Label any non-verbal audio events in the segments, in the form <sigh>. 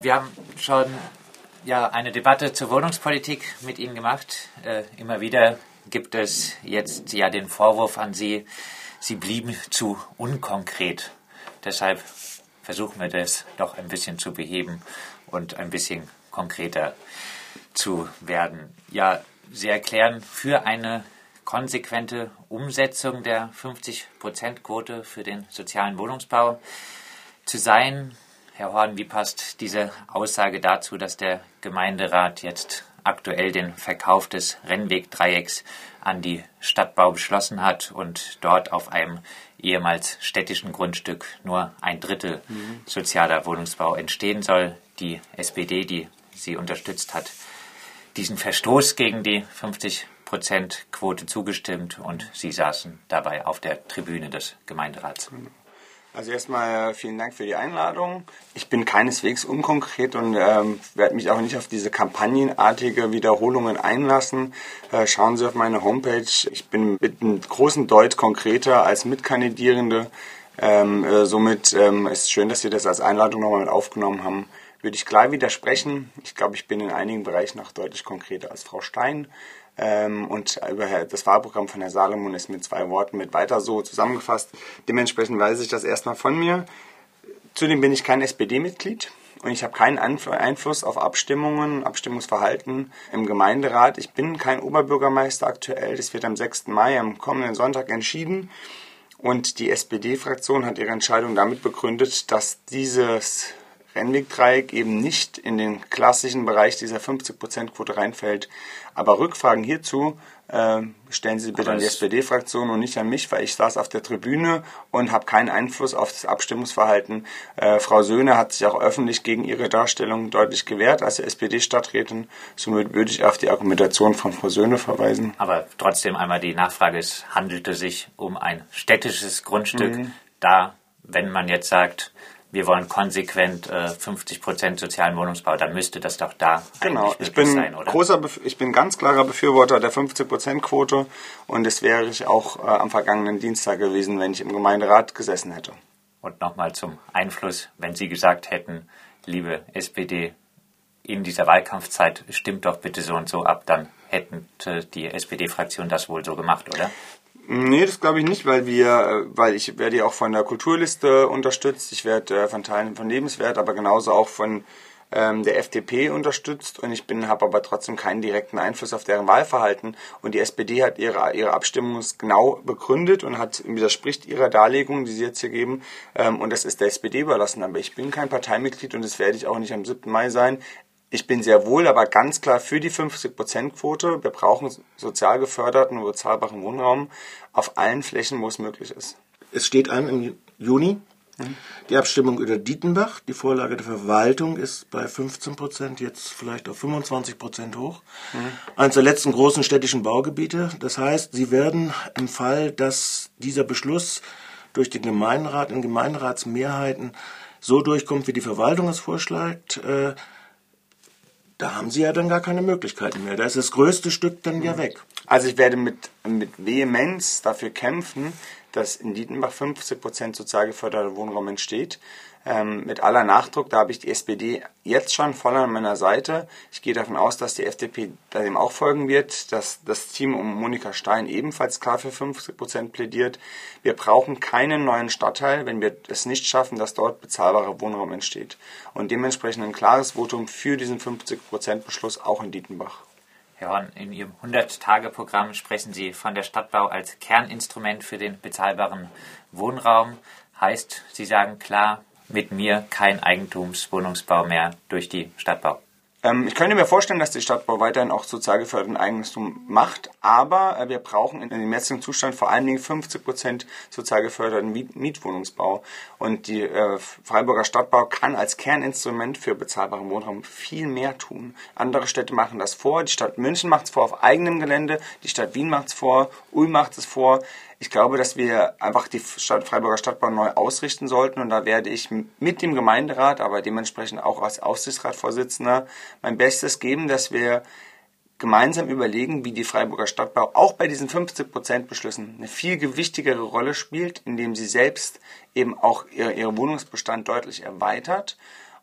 Wir haben schon ja, eine Debatte zur Wohnungspolitik mit Ihnen gemacht. Äh, immer wieder gibt es jetzt ja den Vorwurf an Sie, Sie blieben zu unkonkret. Deshalb versuchen wir das doch ein bisschen zu beheben und ein bisschen konkreter zu werden. Ja, Sie erklären für eine konsequente Umsetzung der 50-Prozent-Quote für den sozialen Wohnungsbau zu sein. Herr Horn, wie passt diese Aussage dazu, dass der Gemeinderat jetzt aktuell den Verkauf des Rennwegdreiecks an die Stadtbau beschlossen hat und dort auf einem ehemals städtischen Grundstück nur ein Drittel mhm. sozialer Wohnungsbau entstehen soll. Die SPD, die sie unterstützt hat, diesen Verstoß gegen die 50 Prozent Quote zugestimmt und sie saßen dabei auf der Tribüne des Gemeinderats. Mhm. Also erstmal vielen Dank für die Einladung. Ich bin keineswegs unkonkret und ähm, werde mich auch nicht auf diese kampagnenartige Wiederholungen einlassen. Äh, schauen Sie auf meine Homepage. Ich bin mit einem großen Deut konkreter als Mitkandidierende. Ähm, äh, somit ähm, ist schön, dass Sie das als Einladung nochmal mit aufgenommen haben. Würde ich klar widersprechen. Ich glaube, ich bin in einigen Bereichen noch deutlich konkreter als Frau Stein. Ähm, und über das Wahlprogramm von Herrn Salomon ist mit zwei Worten mit weiter so zusammengefasst. Dementsprechend weiß ich das erstmal von mir. Zudem bin ich kein SPD-Mitglied und ich habe keinen Einfluss auf Abstimmungen, Abstimmungsverhalten im Gemeinderat. Ich bin kein Oberbürgermeister aktuell. Das wird am 6. Mai, am kommenden Sonntag entschieden. Und die SPD-Fraktion hat ihre Entscheidung damit begründet, dass dieses Rennwegdreieck eben nicht in den klassischen Bereich dieser 50%-Quote reinfällt. Aber Rückfragen hierzu äh, stellen Sie bitte an die SPD-Fraktion und nicht an mich, weil ich saß auf der Tribüne und habe keinen Einfluss auf das Abstimmungsverhalten. Äh, Frau Söhne hat sich auch öffentlich gegen ihre Darstellung deutlich gewehrt als SPD-Stadträtin. Somit würde ich auf die Argumentation von Frau Söhne verweisen. Aber trotzdem einmal die Nachfrage, es handelte sich um ein städtisches Grundstück. Mhm. Da, wenn man jetzt sagt, wir wollen konsequent äh, 50 Prozent sozialen Wohnungsbau, dann müsste das doch da genau. ich bin sein, oder? Großer, ich bin ganz klarer Befürworter der 50 Prozent Quote und das wäre ich auch äh, am vergangenen Dienstag gewesen, wenn ich im Gemeinderat gesessen hätte. Und nochmal zum Einfluss, wenn Sie gesagt hätten, liebe SPD, in dieser Wahlkampfzeit stimmt doch bitte so und so ab, dann hätten die SPD-Fraktion das wohl so gemacht, oder? Nee, das glaube ich nicht, weil wir, äh, weil ich werde ja auch von der Kulturliste unterstützt, ich werde äh, von Teilen von Lebenswert, aber genauso auch von ähm, der FDP unterstützt und ich bin habe aber trotzdem keinen direkten Einfluss auf deren Wahlverhalten und die SPD hat ihre ihre Abstimmung genau begründet und hat widerspricht ihrer Darlegung, die sie jetzt hier geben ähm, und das ist der SPD überlassen, aber ich bin kein Parteimitglied und das werde ich auch nicht am 7. Mai sein. Ich bin sehr wohl aber ganz klar für die 50%-Quote. Wir brauchen sozial geförderten und bezahlbaren Wohnraum auf allen Flächen, wo es möglich ist. Es steht an im Juni die Abstimmung über Dietenbach. Die Vorlage der Verwaltung ist bei 15 Prozent, jetzt vielleicht auf 25 Prozent hoch. Mhm. Eines der letzten großen städtischen Baugebiete. Das heißt, Sie werden im Fall, dass dieser Beschluss durch den Gemeinderat in Gemeinderatsmehrheiten so durchkommt, wie die Verwaltung es vorschlägt, äh, da haben Sie ja dann gar keine Möglichkeiten mehr. Da ist das größte Stück dann ja weg. Also ich werde mit, mit Vehemenz dafür kämpfen, dass in Dietenbach 50 Prozent sozial geförderter Wohnraum entsteht ähm, mit aller Nachdruck. Da habe ich die SPD jetzt schon voll an meiner Seite. Ich gehe davon aus, dass die FDP dem auch folgen wird, dass das Team um Monika Stein ebenfalls klar für 50 Prozent plädiert. Wir brauchen keinen neuen Stadtteil, wenn wir es nicht schaffen, dass dort bezahlbarer Wohnraum entsteht. Und dementsprechend ein klares Votum für diesen 50 Prozent Beschluss auch in Dietenbach. Herr Horn, in Ihrem 100-Tage-Programm sprechen Sie von der Stadtbau als Kerninstrument für den bezahlbaren Wohnraum. Heißt, Sie sagen klar, mit mir kein Eigentumswohnungsbau mehr durch die Stadtbau. Ähm, ich könnte mir vorstellen, dass die Stadtbau weiterhin auch sozial geförderten Eigentum macht, aber äh, wir brauchen in dem jetzigen Zustand vor allen Dingen 50 Prozent sozial geförderten Mietwohnungsbau. Und die äh, Freiburger Stadtbau kann als Kerninstrument für bezahlbaren Wohnraum viel mehr tun. Andere Städte machen das vor. Die Stadt München macht es vor auf eigenem Gelände, die Stadt Wien macht es vor, Ulm macht es vor. Ich glaube, dass wir einfach die Stadt, Freiburger Stadtbau neu ausrichten sollten. Und da werde ich mit dem Gemeinderat, aber dementsprechend auch als Aufsichtsratsvorsitzender mein Bestes geben, dass wir gemeinsam überlegen, wie die Freiburger Stadtbau auch bei diesen 50% Beschlüssen eine viel gewichtigere Rolle spielt, indem sie selbst eben auch ihr, ihren Wohnungsbestand deutlich erweitert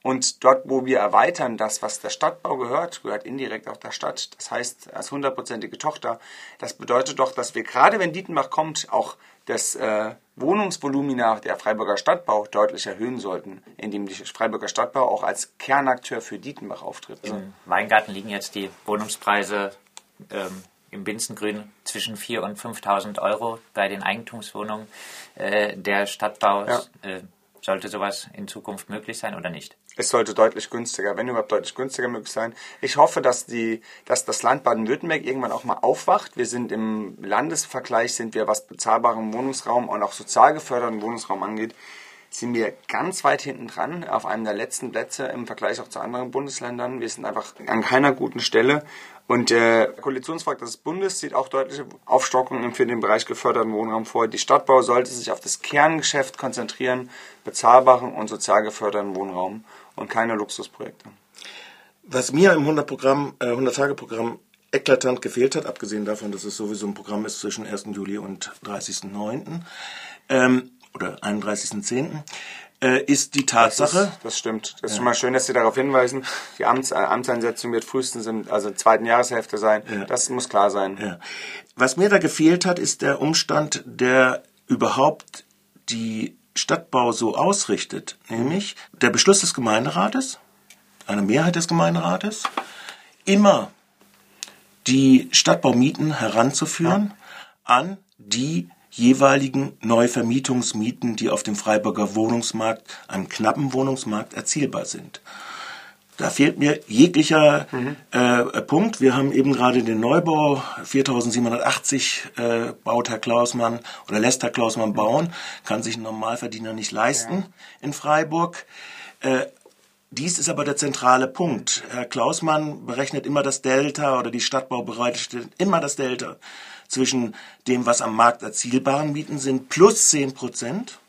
Und dort, wo wir erweitern, das, was der Stadtbau gehört, gehört indirekt auch der Stadt. Das heißt, als hundertprozentige Tochter. Das bedeutet doch, dass wir gerade, wenn Dietenbach kommt, auch das äh, Wohnungsvolumina der Freiburger Stadtbau deutlich erhöhen sollten, indem die Freiburger Stadtbau auch als Kernakteur für Dietenbach auftritt. Im Weingarten liegen jetzt die Wohnungspreise ähm, im Binzengrün zwischen 4.000 und 5.000 Euro bei den Eigentumswohnungen äh, der Stadtbau. Ja. Äh, sollte sowas in Zukunft möglich sein oder nicht? Es sollte deutlich günstiger, wenn überhaupt deutlich günstiger möglich sein. Ich hoffe, dass, die, dass das Land Baden-Württemberg irgendwann auch mal aufwacht. Wir sind im Landesvergleich, sind wir, was bezahlbaren Wohnungsraum und auch sozial geförderten Wohnungsraum angeht, sind wir ganz weit hinten dran, auf einem der letzten Plätze im Vergleich auch zu anderen Bundesländern. Wir sind einfach an keiner guten Stelle. Und der Koalitionsvertrag des Bundes sieht auch deutliche Aufstockungen für den Bereich geförderten Wohnraum vor. Die Stadtbau sollte sich auf das Kerngeschäft konzentrieren, bezahlbaren und sozial geförderten Wohnraum und keine Luxusprojekte. Was mir im 100-Programm, äh, 100-Tage-Programm eklatant gefehlt hat, abgesehen davon, dass es sowieso ein Programm ist zwischen 1. Juli und 30.09., ähm, oder 31.10., äh, ist die Tatsache. Das, ist, das stimmt. Das ist schon mal schön, dass Sie darauf hinweisen. Die Amts, äh, Amtseinsetzung wird frühestens im also zweiten Jahreshälfte sein. Das muss klar sein. Was mir da gefehlt hat, ist der Umstand, der überhaupt die Stadtbau so ausrichtet, nämlich der Beschluss des Gemeinderates, eine Mehrheit des Gemeinderates, immer die Stadtbaumieten heranzuführen an die jeweiligen Neuvermietungsmieten, die auf dem Freiburger Wohnungsmarkt, einem knappen Wohnungsmarkt, erzielbar sind. Da fehlt mir jeglicher mhm. äh, Punkt. Wir haben eben gerade den Neubau 4780 äh, baut Herr Klausmann oder lässt Herr Klausmann bauen, kann sich ein Normalverdiener nicht leisten ja. in Freiburg. Äh, dies ist aber der zentrale Punkt. Herr Klausmann berechnet immer das Delta oder die Stadtbau bereitet immer das Delta zwischen dem, was am Markt erzielbaren Mieten sind, plus 10 Prozent.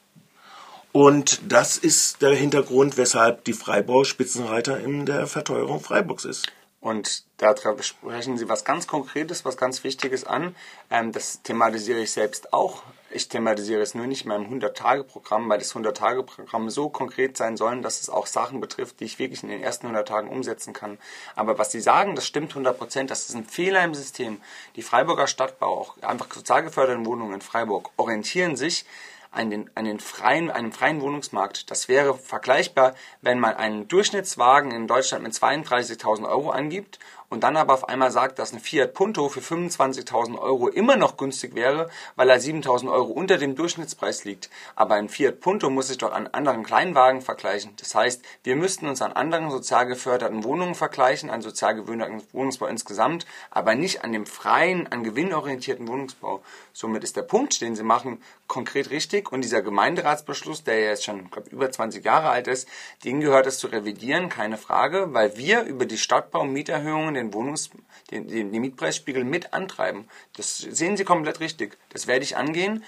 Und das ist der Hintergrund, weshalb die Freibau Spitzenreiter in der Verteuerung Freiburgs ist. Und da sprechen Sie was ganz Konkretes, was ganz Wichtiges an. Ähm, das thematisiere ich selbst auch. Ich thematisiere es nur nicht in meinem 100-Tage-Programm, weil das 100-Tage-Programm so konkret sein soll, dass es auch Sachen betrifft, die ich wirklich in den ersten 100 Tagen umsetzen kann. Aber was Sie sagen, das stimmt 100 Prozent. Das ist ein Fehler im System. Die Freiburger Stadtbau, auch einfach sozial geförderten Wohnungen in Freiburg, orientieren sich an den, an den freien, einem freien Wohnungsmarkt. Das wäre vergleichbar, wenn man einen Durchschnittswagen in Deutschland mit 32.000 Euro angibt und dann aber auf einmal sagt, dass ein Fiat Punto für 25.000 Euro immer noch günstig wäre, weil er 7.000 Euro unter dem Durchschnittspreis liegt. Aber ein Fiat Punto muss sich doch an anderen Kleinwagen vergleichen. Das heißt, wir müssten uns an anderen sozial geförderten Wohnungen vergleichen, an sozial geförderten Wohnungsbau insgesamt, aber nicht an dem freien, an gewinnorientierten Wohnungsbau. Somit ist der Punkt, den Sie machen, konkret richtig und dieser Gemeinderatsbeschluss, der jetzt schon glaub, über 20 Jahre alt ist, den gehört es zu revidieren, keine Frage, weil wir über die Stadtbau- und Mieterhöhungen den Wohnungs-, den, den, den Mietpreisspiegel mit antreiben. Das sehen Sie komplett richtig. Das werde ich angehen.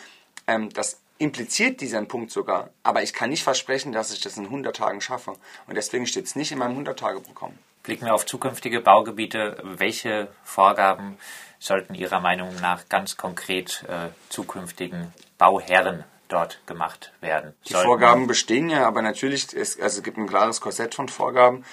Ähm, das impliziert diesen Punkt sogar. Aber ich kann nicht versprechen, dass ich das in 100 Tagen schaffe. Und deswegen steht es nicht in meinem 100-Tage-Programm. Blicken wir auf zukünftige Baugebiete. Welche Vorgaben sollten Ihrer Meinung nach ganz konkret äh, zukünftigen Bauherren dort gemacht werden? Die sollten Vorgaben bestehen ja, aber natürlich, ist, also es gibt ein klares Korsett von Vorgaben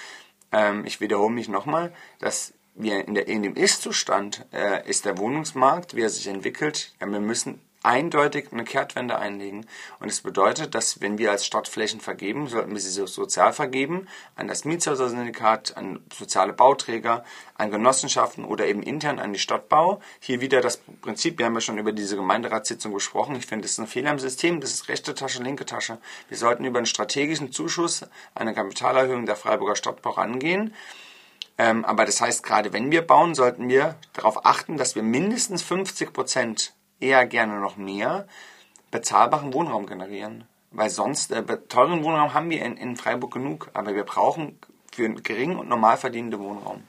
ähm, ich wiederhole mich nochmal, dass wir in, der, in dem Ist-Zustand äh, ist der Wohnungsmarkt, wie er sich entwickelt. Ja, wir müssen eindeutig eine Kehrtwende einlegen. Und es das bedeutet, dass wenn wir als Stadt Flächen vergeben, sollten wir sie sozial vergeben, an das Mietshäuser-Syndikat, an soziale Bauträger, an Genossenschaften oder eben intern an die Stadtbau. Hier wieder das Prinzip, wir haben ja schon über diese Gemeinderatssitzung gesprochen. Ich finde, das ist ein Fehler im System, das ist rechte Tasche, linke Tasche. Wir sollten über einen strategischen Zuschuss, eine Kapitalerhöhung der Freiburger Stadtbau rangehen. Ähm, aber das heißt, gerade wenn wir bauen, sollten wir darauf achten, dass wir mindestens 50 Prozent eher gerne noch mehr bezahlbaren Wohnraum generieren. Weil sonst, äh, teuren Wohnraum haben wir in, in Freiburg genug, aber wir brauchen für einen geringen und normal verdienenden Wohnraum.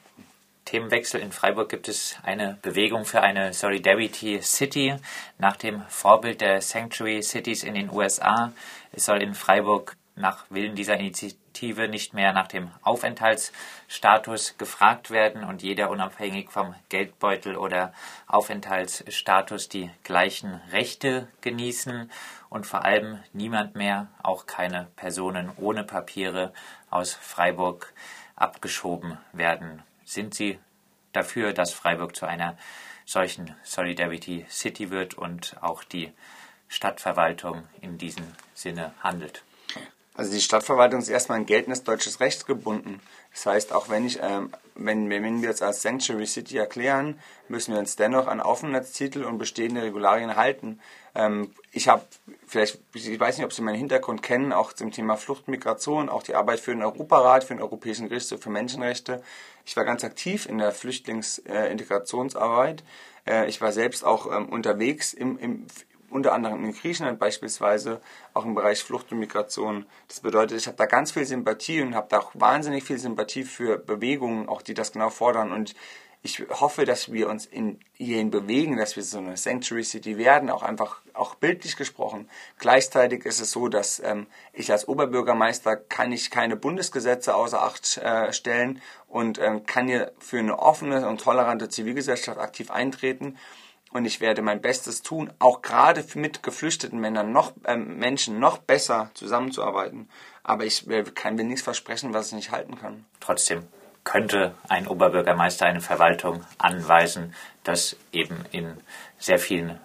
Themenwechsel. In Freiburg gibt es eine Bewegung für eine Solidarity City nach dem Vorbild der Sanctuary Cities in den USA. Es soll in Freiburg nach Willen dieser Initiative nicht mehr nach dem Aufenthaltsstatus gefragt werden und jeder unabhängig vom Geldbeutel oder Aufenthaltsstatus die gleichen Rechte genießen und vor allem niemand mehr, auch keine Personen ohne Papiere aus Freiburg abgeschoben werden. Sind Sie dafür, dass Freiburg zu einer solchen Solidarity City wird und auch die Stadtverwaltung in diesem Sinne handelt? Also die Stadtverwaltung ist erstmal an geltendes deutsches Recht gebunden. Das heißt, auch wenn, ich, ähm, wenn, wenn wir es als Sanctuary City erklären, müssen wir uns dennoch an Aufenthaltstitel und bestehende Regularien halten. Ähm, ich habe, vielleicht, ich weiß nicht, ob Sie meinen Hintergrund kennen, auch zum Thema Flucht, Migration, auch die Arbeit für den Europarat, für den Europäischen Gerichtshof für Menschenrechte. Ich war ganz aktiv in der Flüchtlingsintegrationsarbeit. Äh, ich war selbst auch ähm, unterwegs im, im, unter anderem in Griechenland beispielsweise, auch im Bereich Flucht und Migration. Das bedeutet, ich habe da ganz viel Sympathie und habe da auch wahnsinnig viel Sympathie für Bewegungen, auch die das genau fordern. Und ich hoffe, dass wir uns in, hierhin bewegen, dass wir so eine Sanctuary City werden, auch einfach, auch bildlich gesprochen. Gleichzeitig ist es so, dass ähm, ich als Oberbürgermeister kann ich keine Bundesgesetze außer Acht äh, stellen und ähm, kann hier für eine offene und tolerante Zivilgesellschaft aktiv eintreten und ich werde mein Bestes tun, auch gerade mit geflüchteten Männern noch, äh, Menschen noch besser zusammenzuarbeiten. Aber ich kann mir nichts versprechen, was ich nicht halten kann. Trotzdem könnte ein Oberbürgermeister eine Verwaltung anweisen, dass eben in sehr vielen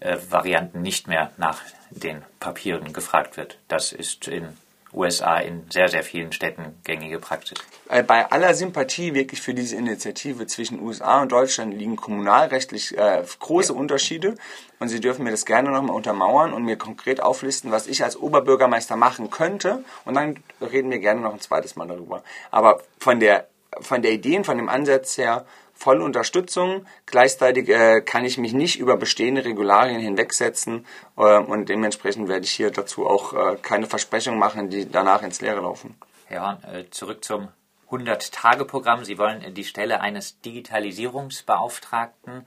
äh, Varianten nicht mehr nach den Papieren gefragt wird. Das ist in USA in sehr, sehr vielen Städten gängige Praxis. Äh, bei aller Sympathie wirklich für diese Initiative zwischen USA und Deutschland liegen kommunalrechtlich äh, große ja. Unterschiede und Sie dürfen mir das gerne nochmal untermauern und mir konkret auflisten, was ich als Oberbürgermeister machen könnte und dann reden wir gerne noch ein zweites Mal darüber. Aber von der, von der Idee von dem Ansatz her volle Unterstützung. Gleichzeitig äh, kann ich mich nicht über bestehende Regularien hinwegsetzen äh, und dementsprechend werde ich hier dazu auch äh, keine Versprechungen machen, die danach ins Leere laufen. Ja, äh, zurück zum 100-Tage-Programm. Sie wollen die Stelle eines Digitalisierungsbeauftragten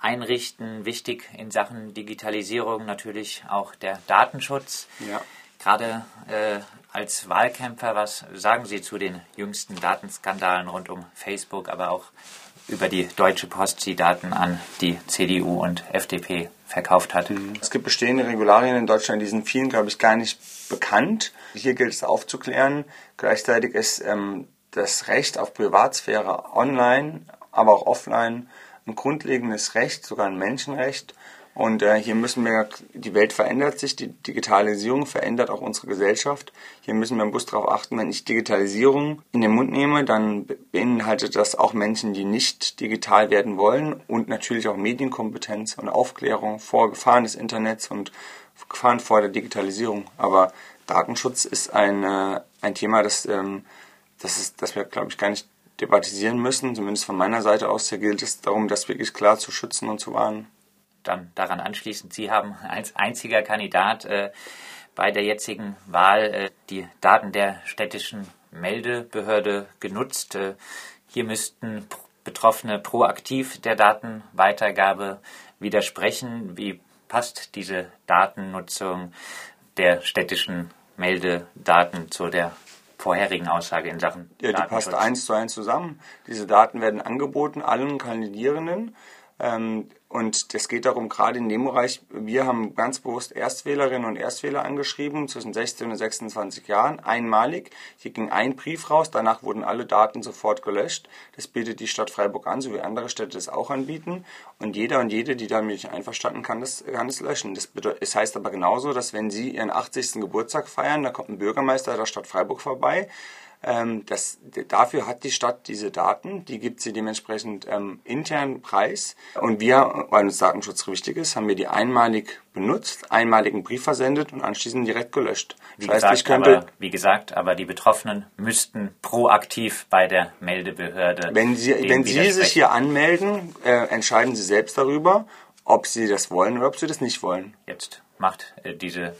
einrichten. Wichtig in Sachen Digitalisierung natürlich auch der Datenschutz. Ja. Gerade äh, als Wahlkämpfer, was sagen Sie zu den jüngsten Datenskandalen rund um Facebook, aber auch über die Deutsche Post die Daten an die CDU und FDP verkauft hat. Mhm. Es gibt bestehende Regularien in Deutschland, die sind vielen, glaube ich, gar nicht bekannt. Hier gilt es aufzuklären. Gleichzeitig ist ähm, das Recht auf Privatsphäre online, aber auch offline ein grundlegendes Recht, sogar ein Menschenrecht. Und äh, hier müssen wir, die Welt verändert sich, die Digitalisierung verändert auch unsere Gesellschaft. Hier müssen wir bewusst darauf achten, wenn ich Digitalisierung in den Mund nehme, dann beinhaltet das auch Menschen, die nicht digital werden wollen und natürlich auch Medienkompetenz und Aufklärung vor Gefahren des Internets und Gefahren vor der Digitalisierung. Aber Datenschutz ist ein, äh, ein Thema, das, ähm, das, ist, das wir, glaube ich, gar nicht debattisieren müssen. Zumindest von meiner Seite aus hier gilt es darum, das wirklich klar zu schützen und zu wahren dann daran anschließend, Sie haben als einziger Kandidat äh, bei der jetzigen Wahl äh, die Daten der städtischen Meldebehörde genutzt. Äh, hier müssten Betroffene proaktiv der Datenweitergabe widersprechen. Wie passt diese Datennutzung der städtischen Meldedaten zu der vorherigen Aussage in Sachen Ja, die passt eins zu eins zusammen. Diese Daten werden angeboten allen Kandidierenden. Ähm, und es geht darum, gerade in dem Bereich, wir haben ganz bewusst Erstwählerinnen und Erstwähler angeschrieben, zwischen 16 und 26 Jahren, einmalig. Hier ging ein Brief raus, danach wurden alle Daten sofort gelöscht. Das bietet die Stadt Freiburg an, so wie andere Städte das auch anbieten. Und jeder und jede, die damit nicht einverstanden kann, das, kann das löschen. Das, das heißt aber genauso, dass wenn Sie Ihren 80. Geburtstag feiern, da kommt ein Bürgermeister der Stadt Freiburg vorbei, ähm, das, dafür hat die Stadt diese Daten, die gibt sie dementsprechend ähm, intern preis. Und wir, weil uns Datenschutz wichtig ist, haben wir die einmalig benutzt, einmaligen Brief versendet und anschließend direkt gelöscht. Wie, das gesagt, könnte, aber, wie gesagt, aber die Betroffenen müssten proaktiv bei der Meldebehörde. Wenn Sie, wenn Sie sich hier anmelden, äh, entscheiden Sie selbst darüber, ob Sie das wollen oder ob Sie das nicht wollen. Jetzt macht äh, diese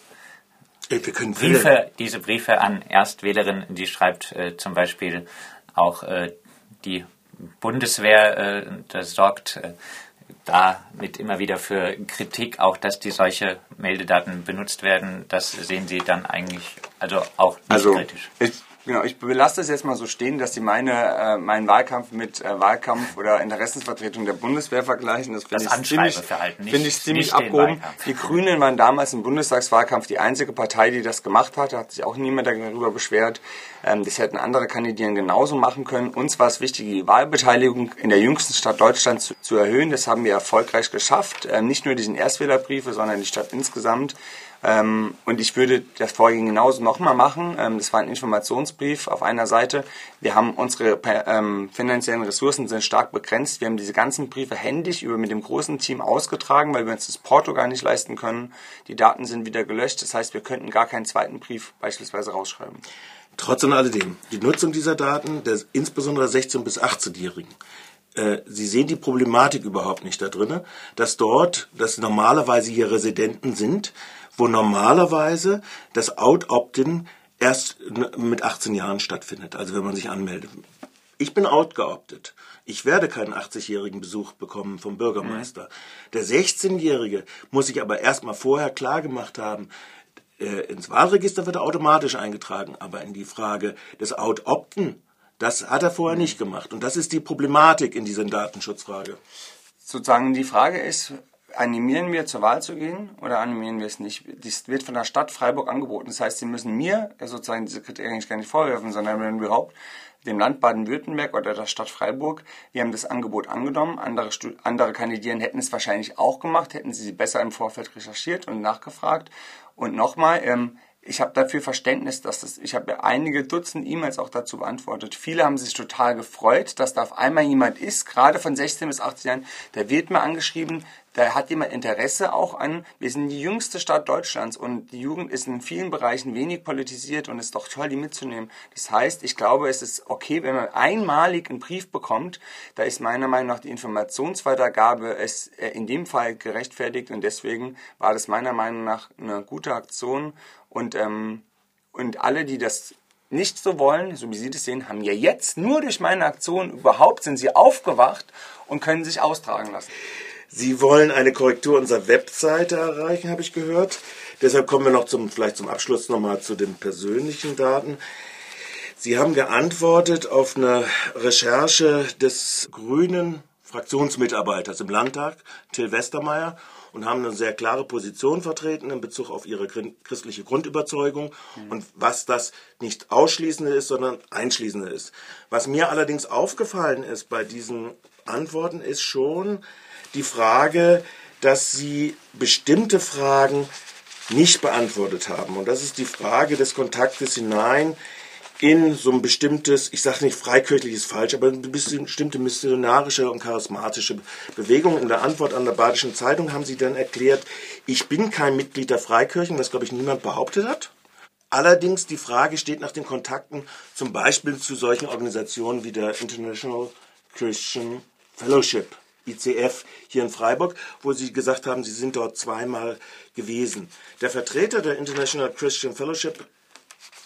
Briefe, diese Briefe an Erstwählerinnen, die schreibt äh, zum Beispiel auch äh, die Bundeswehr, äh, das sorgt äh, damit immer wieder für Kritik, auch dass die solche Meldedaten benutzt werden, das sehen Sie dann eigentlich also auch nicht also, kritisch. Ich Genau, ich belasse es jetzt mal so stehen, dass Sie meine, äh, meinen Wahlkampf mit äh, Wahlkampf oder Interessensvertretung der Bundeswehr vergleichen. Das finde ich ziemlich, find ich ziemlich abgehoben. Die Grünen waren damals im Bundestagswahlkampf die einzige Partei, die das gemacht hat. Da hat sich auch niemand darüber beschwert. Ähm, das hätten andere Kandidieren genauso machen können. Uns war es wichtig, die Wahlbeteiligung in der jüngsten Stadt Deutschlands zu, zu erhöhen. Das haben wir erfolgreich geschafft. Ähm, nicht nur diesen Erstwählerbriefe, sondern die Stadt insgesamt. Ähm, und ich würde das Vorgehen genauso nochmal machen. Ähm, das war ein Informationsbrief auf einer Seite. Wir haben unsere ähm, finanziellen Ressourcen sind stark begrenzt. Wir haben diese ganzen Briefe händisch über mit dem großen Team ausgetragen, weil wir uns das Porto gar nicht leisten können. Die Daten sind wieder gelöscht. Das heißt, wir könnten gar keinen zweiten Brief beispielsweise rausschreiben. Trotz und alledem, die Nutzung dieser Daten, der, insbesondere 16- bis 18-Jährigen, äh, Sie sehen die Problematik überhaupt nicht da drin, dass dort, dass normalerweise hier Residenten sind, wo normalerweise das Out-Opt-in erst mit 18 Jahren stattfindet, also wenn man sich anmeldet. Ich bin outgeoptet. Ich werde keinen 80-jährigen Besuch bekommen vom Bürgermeister. Mhm. Der 16-Jährige muss sich aber erstmal vorher klargemacht haben, äh, ins Wahlregister wird er automatisch eingetragen, aber in die Frage des Out-Opten, das hat er vorher nicht gemacht. Und das ist die Problematik in dieser Datenschutzfrage. Sozusagen die Frage ist, animieren wir zur Wahl zu gehen oder animieren wir es nicht? Das wird von der Stadt Freiburg angeboten. Das heißt, sie müssen mir sozusagen diese Kriterien gar nicht vorwerfen, sondern wenn überhaupt dem Land Baden-Württemberg oder der Stadt Freiburg, wir haben das Angebot angenommen. Andere, andere Kandidieren hätten es wahrscheinlich auch gemacht, hätten sie besser im Vorfeld recherchiert und nachgefragt. Und nochmal, ähm, ich habe dafür Verständnis, dass das, ich habe einige Dutzend E-Mails auch dazu beantwortet. Viele haben sich total gefreut, dass da auf einmal jemand ist, gerade von 16 bis 18 Jahren, der wird mir angeschrieben, da hat jemand Interesse auch an, wir sind die jüngste Stadt Deutschlands und die Jugend ist in vielen Bereichen wenig politisiert und ist doch toll, die mitzunehmen. Das heißt, ich glaube, es ist okay, wenn man einmalig einen Brief bekommt, da ist meiner Meinung nach die Informationsweitergabe es äh, in dem Fall gerechtfertigt und deswegen war das meiner Meinung nach eine gute Aktion und, ähm, und alle, die das nicht so wollen, so wie Sie das sehen, haben ja jetzt nur durch meine Aktion überhaupt sind sie aufgewacht und können sich austragen lassen. Sie wollen eine Korrektur unserer Webseite erreichen, habe ich gehört. Deshalb kommen wir noch zum, vielleicht zum Abschluss nochmal zu den persönlichen Daten. Sie haben geantwortet auf eine Recherche des grünen Fraktionsmitarbeiters im Landtag, Till Westermeier, und haben eine sehr klare Position vertreten in Bezug auf ihre christliche Grundüberzeugung und was das nicht ausschließende ist, sondern einschließende ist. Was mir allerdings aufgefallen ist bei diesen Antworten ist schon, die Frage, dass sie bestimmte Fragen nicht beantwortet haben. Und das ist die Frage des Kontaktes hinein in so ein bestimmtes, ich sage nicht freikirchliches falsch, aber eine bestimmte missionarische und charismatische Bewegung. In der Antwort an der Badischen Zeitung haben sie dann erklärt, ich bin kein Mitglied der Freikirchen, was glaube ich niemand behauptet hat. Allerdings die Frage steht nach den Kontakten zum Beispiel zu solchen Organisationen wie der International Christian Fellowship. ICF hier in Freiburg, wo Sie gesagt haben, Sie sind dort zweimal gewesen. Der Vertreter der International Christian Fellowship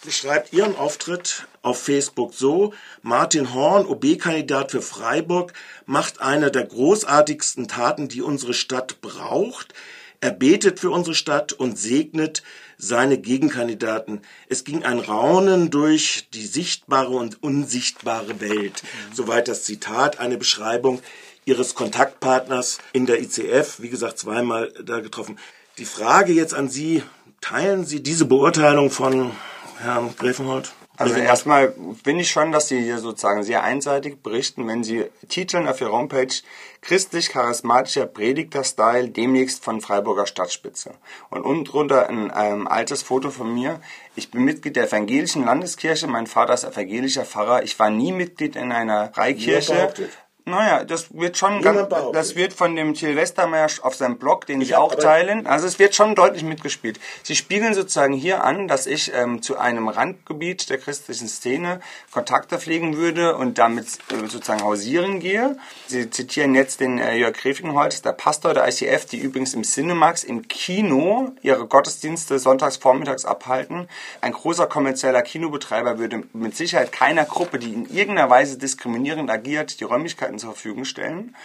beschreibt Ihren Auftritt auf Facebook so, Martin Horn, OB-Kandidat für Freiburg, macht eine der großartigsten Taten, die unsere Stadt braucht. Er betet für unsere Stadt und segnet seine Gegenkandidaten. Es ging ein Raunen durch die sichtbare und unsichtbare Welt. Soweit das Zitat, eine Beschreibung Ihres Kontaktpartners in der ICF, wie gesagt, zweimal da getroffen. Die Frage jetzt an Sie, teilen Sie diese Beurteilung von Herrn Grevenhold? Also erstmal finde ich schon, dass Sie hier sozusagen sehr einseitig berichten, wenn Sie titeln auf Ihrer Homepage christlich-charismatischer Predigter-Style demnächst von Freiburger Stadtspitze. Und unten drunter ein ähm, altes Foto von mir. Ich bin Mitglied der evangelischen Landeskirche, mein Vater ist evangelischer Pfarrer. Ich war nie Mitglied in einer Freikirche. Naja, das wird schon, ganz, das wird von dem Till Westermeier auf seinem Blog, den ich, ich auch teile, also es wird schon deutlich mitgespielt. Sie spiegeln sozusagen hier an, dass ich ähm, zu einem Randgebiet der christlichen Szene Kontakte pflegen würde und damit äh, sozusagen hausieren gehe. Sie zitieren jetzt den äh, Jörg Grefinholz, der Pastor der ICF, die übrigens im Cinemax im Kino ihre Gottesdienste sonntags vormittags abhalten. Ein großer kommerzieller Kinobetreiber würde mit Sicherheit keiner Gruppe, die in irgendeiner Weise diskriminierend agiert, die Räumlichkeiten zur Verfügung stellen.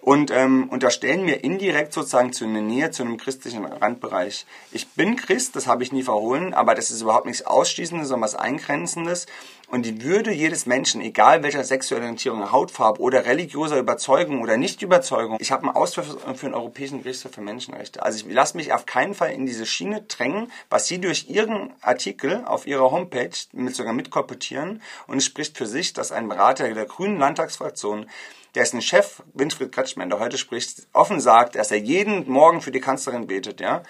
Und ähm, unterstellen mir indirekt sozusagen zu einer Nähe zu einem christlichen Randbereich. Ich bin Christ, das habe ich nie verhohlen, aber das ist überhaupt nichts Ausschließendes, sondern was Eingrenzendes. Und die Würde jedes Menschen, egal welcher sexuelle Orientierung, Hautfarbe oder religiöser Überzeugung oder Nichtüberzeugung, ich habe einen Ausdruck für einen europäischen Gerichtshof für Menschenrechte. Also ich lasse mich auf keinen Fall in diese Schiene drängen, was Sie durch Ihren Artikel auf Ihrer Homepage mit sogar mitkorportieren. Und es spricht für sich, dass ein Berater der Grünen Landtagsfraktion dessen Chef Winfried Kretschmann, der heute spricht, offen sagt, dass er jeden Morgen für die Kanzlerin betet, ja.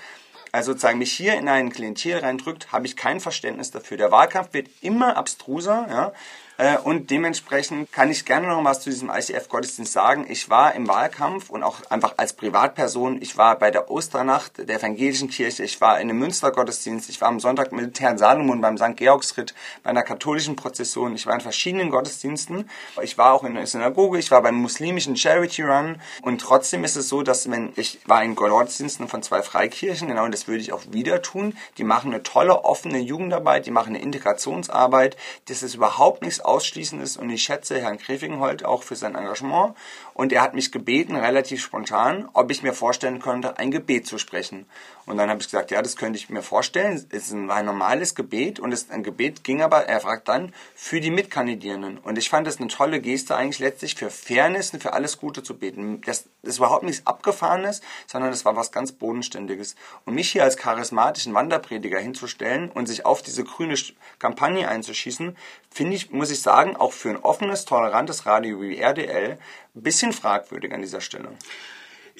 Also sozusagen mich hier in ein Klientel reindrückt, habe ich kein Verständnis dafür. Der Wahlkampf wird immer abstruser, ja. Äh, und dementsprechend kann ich gerne noch was zu diesem ICF-Gottesdienst sagen. Ich war im Wahlkampf und auch einfach als Privatperson. Ich war bei der Osternacht der evangelischen Kirche. Ich war in einem Münstergottesdienst. Ich war am Sonntag mit Herrn Salomon beim St. Georgsritt bei einer katholischen Prozession. Ich war in verschiedenen Gottesdiensten. Ich war auch in der Synagoge. Ich war beim muslimischen Charity Run. Und trotzdem ist es so, dass wenn ich war in Gottesdiensten von zwei Freikirchen, genau, und das würde ich auch wieder tun. Die machen eine tolle offene Jugendarbeit. Die machen eine Integrationsarbeit. Das ist überhaupt nichts ausschließen ist. Und ich schätze Herrn Krefingholt auch für sein Engagement. Und er hat mich gebeten, relativ spontan, ob ich mir vorstellen könnte, ein Gebet zu sprechen. Und dann habe ich gesagt, ja, das könnte ich mir vorstellen. Es ist ein, normales Gebet und es, ein Gebet ging aber, er fragt dann, für die Mitkandidierenden. Und ich fand das eine tolle Geste eigentlich letztlich für Fairness und für alles Gute zu beten. Das ist überhaupt nichts Abgefahrenes, sondern das war was ganz Bodenständiges. Und mich hier als charismatischen Wanderprediger hinzustellen und sich auf diese grüne Kampagne einzuschießen, finde ich, muss ich sagen, auch für ein offenes, tolerantes Radio wie RDL ein bisschen fragwürdig an dieser Stelle.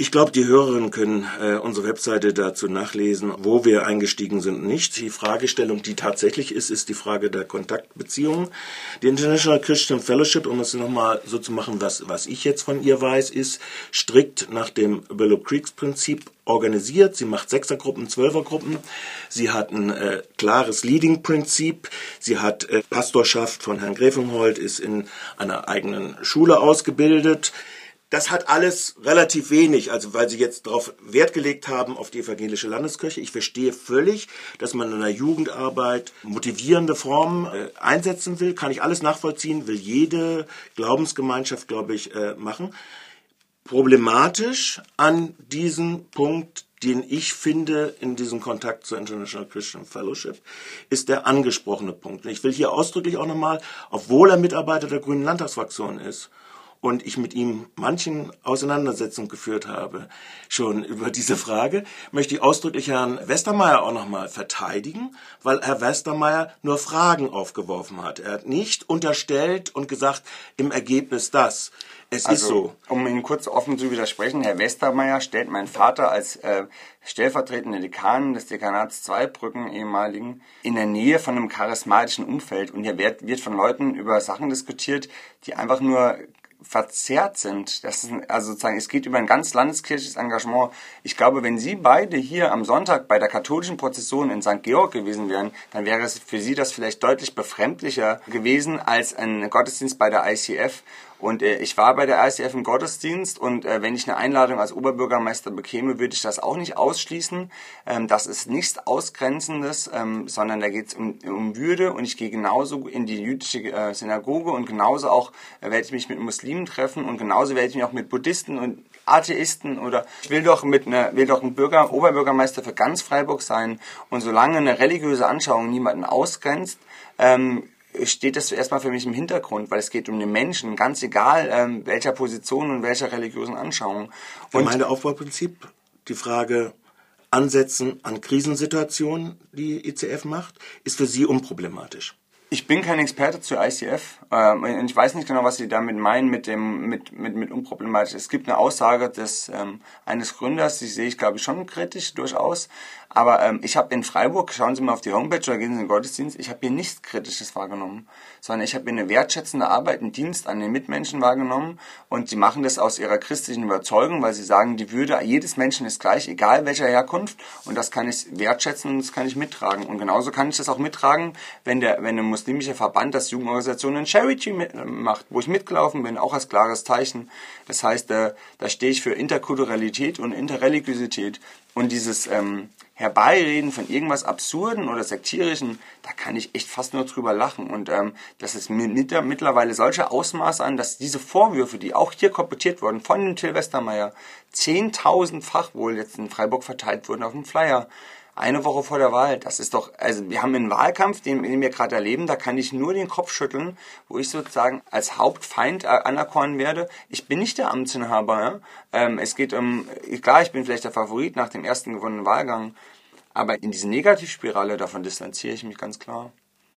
Ich glaube, die Hörerinnen können äh, unsere Webseite dazu nachlesen, wo wir eingestiegen sind und nicht. Die Fragestellung, die tatsächlich ist, ist die Frage der Kontaktbeziehungen. Die International Christian Fellowship, um es nochmal so zu machen, was, was ich jetzt von ihr weiß, ist strikt nach dem Willow Creeks Prinzip organisiert. Sie macht Sechsergruppen, Zwölfergruppen. Sie hat ein äh, klares Leading-Prinzip. Sie hat äh, Pastorschaft von Herrn Gräfenhold, ist in einer eigenen Schule ausgebildet das hat alles relativ wenig, also weil sie jetzt darauf Wert gelegt haben auf die evangelische Landeskirche. Ich verstehe völlig, dass man in der Jugendarbeit motivierende Formen äh, einsetzen will. Kann ich alles nachvollziehen, will jede Glaubensgemeinschaft, glaube ich, äh, machen. Problematisch an diesem Punkt, den ich finde in diesem Kontakt zur International Christian Fellowship, ist der angesprochene Punkt. Ich will hier ausdrücklich auch nochmal, obwohl er Mitarbeiter der Grünen Landtagsfraktion ist, und ich mit ihm manchen Auseinandersetzungen geführt habe, schon <laughs> über diese Frage, möchte ich ausdrücklich Herrn Westermeier auch nochmal verteidigen, weil Herr Westermeier nur Fragen aufgeworfen hat. Er hat nicht unterstellt und gesagt, im Ergebnis das. Es also, ist so. Um Ihnen kurz offen zu widersprechen, Herr Westermeier stellt meinen Vater als äh, stellvertretender Dekan des Dekanats Zweibrücken ehemaligen in der Nähe von einem charismatischen Umfeld und hier wird, wird von Leuten über Sachen diskutiert, die einfach nur verzerrt sind. Das ist also sozusagen, es geht über ein ganz landeskirchliches Engagement. Ich glaube, wenn Sie beide hier am Sonntag bei der katholischen Prozession in St. Georg gewesen wären, dann wäre es für Sie das vielleicht deutlich befremdlicher gewesen als ein Gottesdienst bei der ICF. Und äh, ich war bei der ICF im Gottesdienst und äh, wenn ich eine Einladung als Oberbürgermeister bekäme, würde ich das auch nicht ausschließen. Ähm, das ist nichts Ausgrenzendes, ähm, sondern da geht es um, um Würde und ich gehe genauso in die jüdische äh, Synagoge und genauso auch äh, werde ich mich mit Muslimen treffen und genauso werde ich mich auch mit Buddhisten und Atheisten oder ich will doch mit einer, will doch ein Bürger, Oberbürgermeister für ganz Freiburg sein und solange eine religiöse Anschauung niemanden ausgrenzt, ähm, steht das zuerst mal für mich im Hintergrund, weil es geht um den Menschen, ganz egal ähm, welcher Position und welcher religiösen Anschauung. Und mein Aufbauprinzip, die Frage Ansetzen an Krisensituationen, die ICF macht, ist für Sie unproblematisch. Ich bin kein Experte zur ICF ähm, ich weiß nicht genau, was Sie damit meinen mit dem mit mit mit unproblematisch. Es gibt eine Aussage des ähm, eines Gründers, die sehe ich glaube ich schon kritisch durchaus, aber ähm, ich habe in Freiburg, schauen Sie mal auf die Homepage oder gehen Sie in den Gottesdienst, ich habe hier nichts Kritisches wahrgenommen, sondern ich habe hier eine wertschätzende Arbeit, einen Dienst an den Mitmenschen wahrgenommen und sie machen das aus ihrer christlichen Überzeugung, weil sie sagen, die Würde jedes Menschen ist gleich, egal welcher Herkunft und das kann ich wertschätzen und das kann ich mittragen. Und genauso kann ich das auch mittragen, wenn, der, wenn eine muslimischer Verband, das Jugendorganisationen Charity macht, wo ich mitgelaufen bin, auch als klares Zeichen. Das heißt, da, da stehe ich für Interkulturalität und Interreligiosität. Und dieses ähm, Herbeireden von irgendwas Absurden oder Sektierischen, da kann ich echt fast nur drüber lachen. Und ähm, das ist mit, mittlerweile solche Ausmaße an, dass diese Vorwürfe, die auch hier koppetiert wurden von dem Till Westermeier, 10.000-fach wohl jetzt in Freiburg verteilt wurden auf dem Flyer, eine Woche vor der Wahl. Das ist doch, also wir haben einen Wahlkampf, den, den wir gerade erleben, da kann ich nur den Kopf schütteln, wo ich sozusagen als Hauptfeind anerkannt werde. Ich bin nicht der Amtsinhaber. Ja? Ähm, es geht um, klar, ich bin vielleicht der Favorit nach dem ersten gewonnenen Wahlgang, aber in diese Negativspirale, davon distanziere ich mich ganz klar.